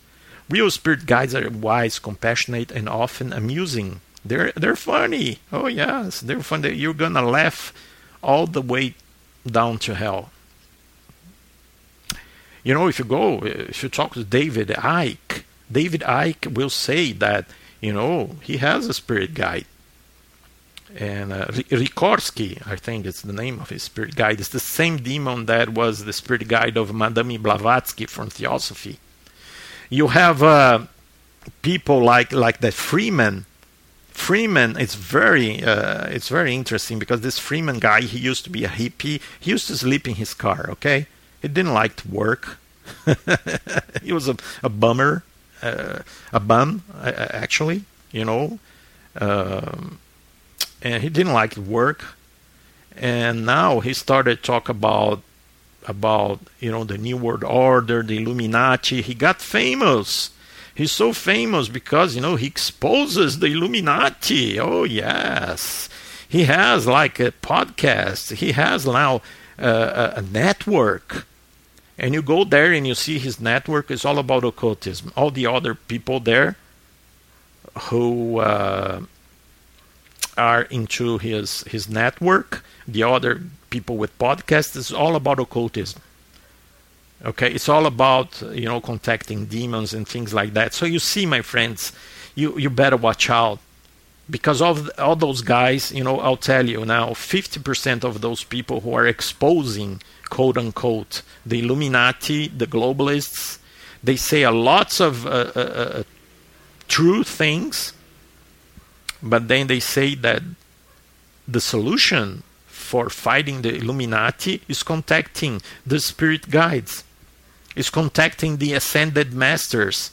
Real spirit guides are wise, compassionate, and often amusing. They're they're funny. Oh yes, they're funny. You're gonna laugh all the way down to hell. You know, if you go, if you talk to David Icke, David Icke will say that you know he has a spirit guide and uh, Rikorsky, I think it's the name of his spirit guide, is the same demon that was the spirit guide of Madame Blavatsky from Theosophy. You have uh, people like like that Freeman. Freeman is very uh, it's very interesting because this Freeman guy he used to be a hippie. He used to sleep in his car. Okay, he didn't like to work. he was a, a bummer, uh, a bum actually. You know. Um, and he didn't like to work and now he started talk about about you know the new world order the illuminati he got famous he's so famous because you know he exposes the illuminati oh yes he has like a podcast he has now uh, a network and you go there and you see his network is all about occultism all the other people there who uh, are into his his network. The other people with podcasts is all about occultism. Okay, it's all about you know contacting demons and things like that. So you see, my friends, you you better watch out because of all those guys. You know, I'll tell you now, 50% of those people who are exposing quote unquote the Illuminati, the globalists, they say a lots of uh, uh, uh, true things but then they say that the solution for fighting the Illuminati is contacting the spirit guides, is contacting the ascended masters.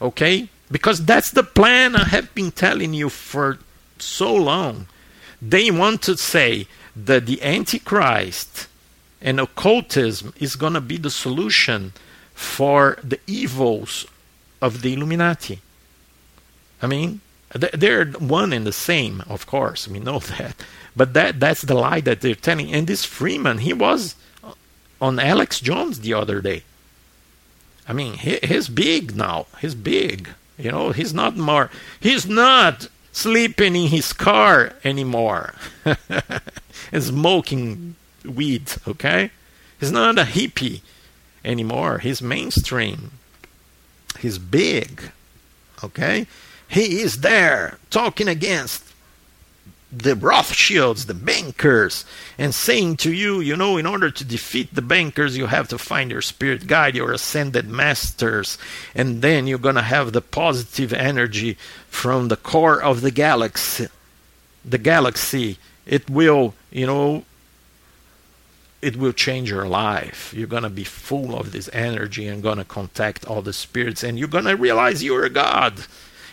Okay? Because that's the plan I have been telling you for so long. They want to say that the Antichrist and occultism is going to be the solution for the evils of the Illuminati. I mean, they're one and the same, of course. We know that. But that that's the lie that they're telling. And this Freeman, he was on Alex Jones the other day. I mean, he, he's big now. He's big. You know, he's not more. He's not sleeping in his car anymore and smoking weed. Okay, he's not a hippie anymore. He's mainstream. He's big. Okay he is there talking against the Rothschilds, the bankers, and saying to you, you know, in order to defeat the bankers, you have to find your spirit guide, your ascended masters, and then you're going to have the positive energy from the core of the galaxy. The galaxy, it will, you know, it will change your life. You're going to be full of this energy and going to contact all the spirits, and you're going to realize you're a god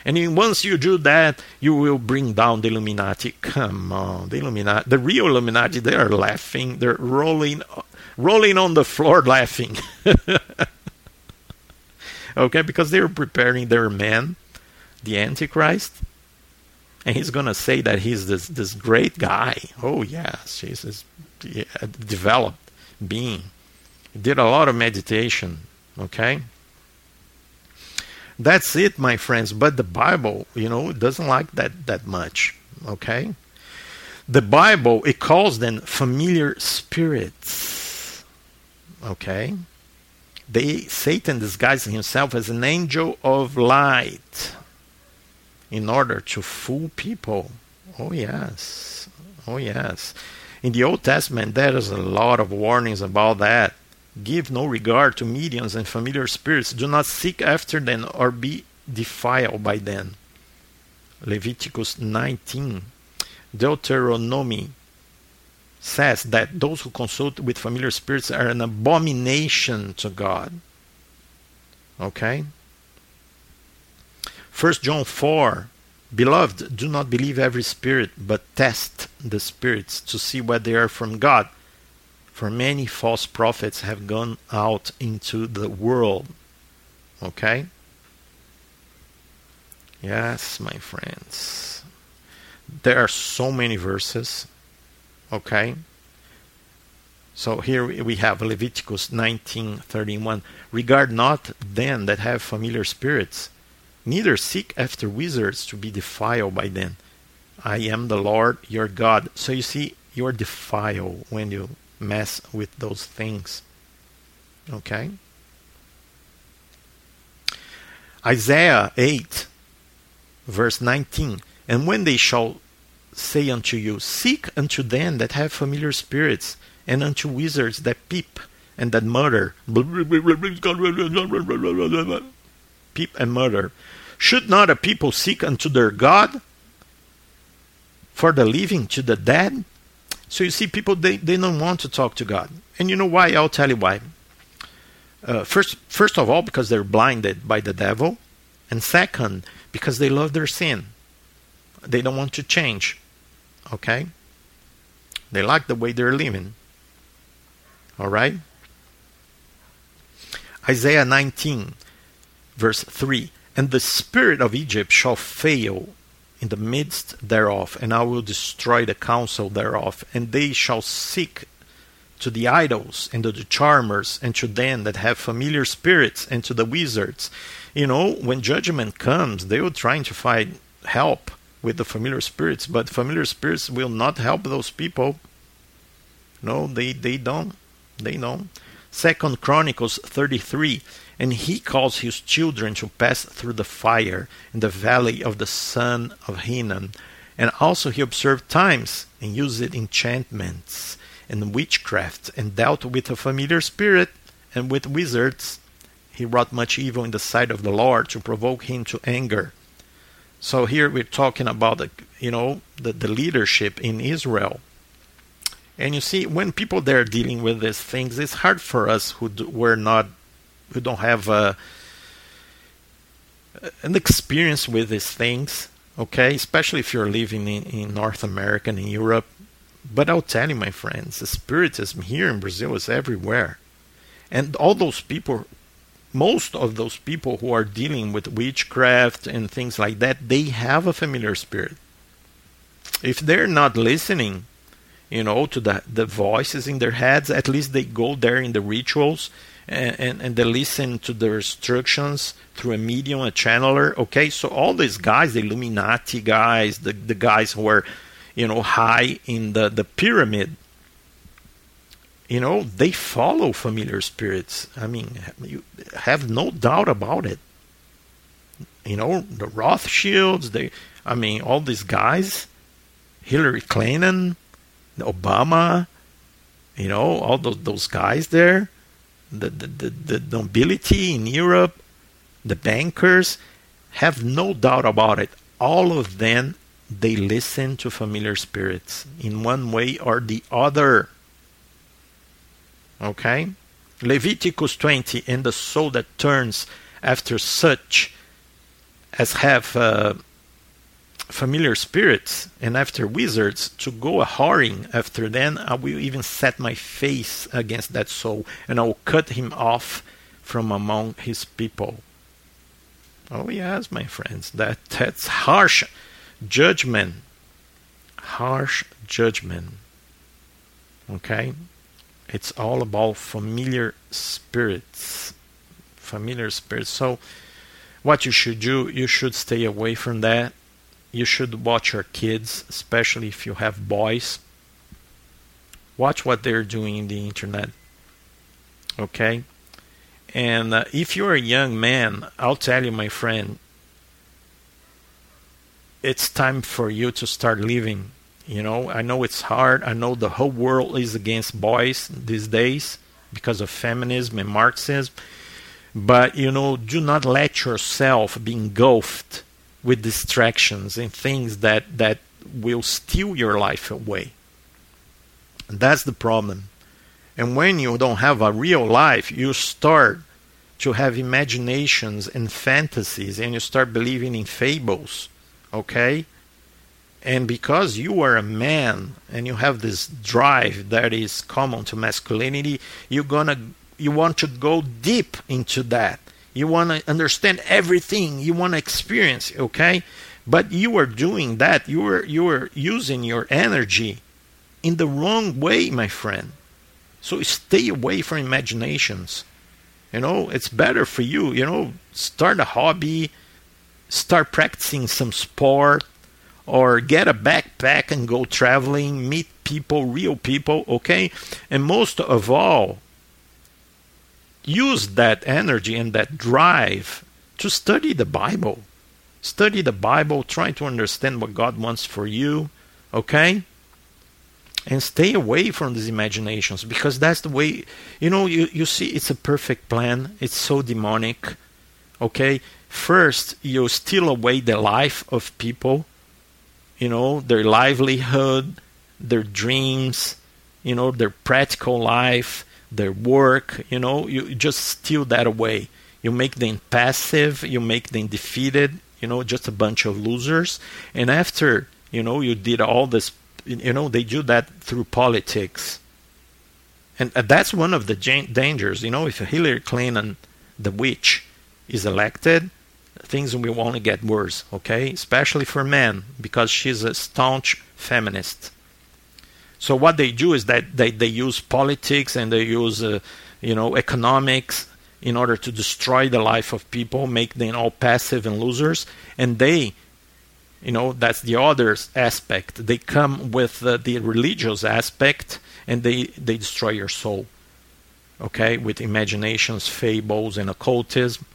and once you do that, you will bring down the Illuminati. Come on, the Illuminati, the real Illuminati, they are laughing. They're rolling, rolling on the floor laughing. okay, because they're preparing their man, the Antichrist. And he's going to say that he's this, this great guy. Oh, yes, he's this developed being. He did a lot of meditation. Okay? That's it, my friends. But the Bible, you know, doesn't like that that much. Okay? The Bible, it calls them familiar spirits. Okay? they Satan disguises himself as an angel of light in order to fool people. Oh yes. Oh yes. In the Old Testament there is a lot of warnings about that. Give no regard to mediums and familiar spirits. Do not seek after them or be defiled by them. Leviticus 19. Deuteronomy says that those who consult with familiar spirits are an abomination to God. Okay? 1 John 4 Beloved, do not believe every spirit, but test the spirits to see whether they are from God. For many false prophets have gone out into the world. Okay? Yes, my friends. There are so many verses Okay? So here we have Leviticus 19:31. Regard not them that have familiar spirits, neither seek after wizards to be defiled by them. I am the Lord your God. So you see, you are defiled when you mess with those things. Okay? Isaiah 8, verse 19. And when they shall say unto you, Seek unto them that have familiar spirits, and unto wizards that peep and that mutter. Peep and mutter. Should not a people seek unto their God? For the living to the dead? So you see, people they, they don't want to talk to God. And you know why? I'll tell you why. Uh, first, first of all, because they're blinded by the devil, and second, because they love their sin. They don't want to change. Okay? They like the way they're living. All right? Isaiah 19, verse 3 And the spirit of Egypt shall fail in the midst thereof, and I will destroy the counsel thereof, and they shall seek to the idols and to the charmers and to them that have familiar spirits and to the wizards. You know, when judgment comes, they will try to find help with the familiar spirits, but familiar spirits will not help those people. No, they, they don't. They don't. Second Chronicles 33 And he calls his children to pass through the fire in the valley of the son of Hinnom. And also he observed times and used enchantments and witchcraft and dealt with a familiar spirit and with wizards. He wrought much evil in the sight of the Lord to provoke him to anger. So here we're talking about the you know the, the leadership in Israel. And you see, when people there dealing with these things, it's hard for us who do, we're not, who don't have a, an experience with these things. Okay, especially if you're living in, in North America and in Europe. But I'll tell you, my friends, the spiritism here in Brazil is everywhere, and all those people most of those people who are dealing with witchcraft and things like that, they have a familiar spirit. If they're not listening, you know, to the, the voices in their heads, at least they go there in the rituals and, and, and they listen to the instructions through a medium, a channeler. Okay, so all these guys, the Illuminati guys, the, the guys who are, you know, high in the, the pyramid, you know they follow familiar spirits i mean you have no doubt about it you know the rothschilds they i mean all these guys hillary clinton obama you know all those, those guys there the, the, the, the nobility in europe the bankers have no doubt about it all of them they listen to familiar spirits in one way or the other Okay? Leviticus 20, and the soul that turns after such as have uh, familiar spirits and after wizards to go a whoring after them, I will even set my face against that soul, and I will cut him off from among his people. Oh yes, my friends, that that's harsh judgment. Harsh judgment. Okay? It's all about familiar spirits. Familiar spirits. So, what you should do, you should stay away from that. You should watch your kids, especially if you have boys. Watch what they're doing in the internet. Okay? And uh, if you're a young man, I'll tell you, my friend, it's time for you to start living. You know, I know it's hard. I know the whole world is against boys these days because of feminism and Marxism. But, you know, do not let yourself be engulfed with distractions and things that, that will steal your life away. And that's the problem. And when you don't have a real life, you start to have imaginations and fantasies and you start believing in fables, okay? And because you are a man and you have this drive that is common to masculinity, you're gonna you want to go deep into that. You want to understand everything. You want to experience, okay? But you are doing that. You are you are using your energy in the wrong way, my friend. So stay away from imaginations. You know, it's better for you, you know, start a hobby, start practicing some sport, or get a backpack and go traveling, meet people, real people, okay? And most of all, use that energy and that drive to study the Bible. Study the Bible, try to understand what God wants for you, okay? And stay away from these imaginations because that's the way, you know, you, you see, it's a perfect plan. It's so demonic, okay? First, you steal away the life of people, you know, their livelihood, their dreams, you know, their practical life their work, you know, you just steal that away. You make them passive, you make them defeated, you know, just a bunch of losers. And after, you know, you did all this, you know, they do that through politics. And uh, that's one of the dangers, you know, if Hillary Clinton, the witch, is elected, things will only get worse, okay? Especially for men, because she's a staunch feminist. So what they do is that they, they use politics and they use uh, you know economics in order to destroy the life of people, make them all passive and losers, and they you know that's the other aspect. They come with uh, the religious aspect and they they destroy your soul. Okay, with imaginations, fables, and occultism,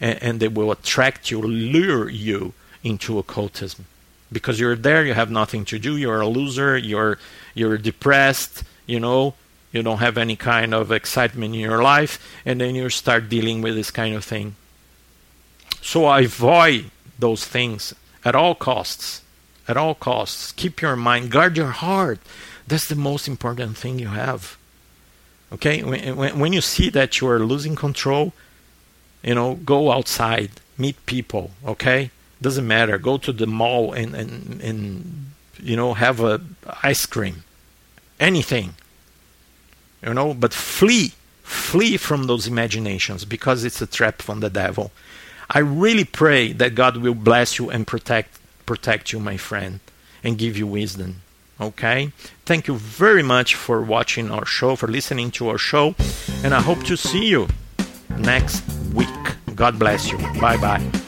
and, and they will attract you, lure you into occultism because you're there you have nothing to do you're a loser you're you're depressed you know you don't have any kind of excitement in your life and then you start dealing with this kind of thing. So avoid those things at all costs at all costs. Keep your mind guard your heart. That's the most important thing you have. Okay? When, when, when you see that you are losing control you know go outside meet people okay doesn't matter. Go to the mall and and, and you know have a ice cream, anything. You know, but flee, flee from those imaginations because it's a trap from the devil. I really pray that God will bless you and protect protect you, my friend, and give you wisdom. Okay? Thank you very much for watching our show, for listening to our show, and I hope to see you next week. God bless you. Bye bye.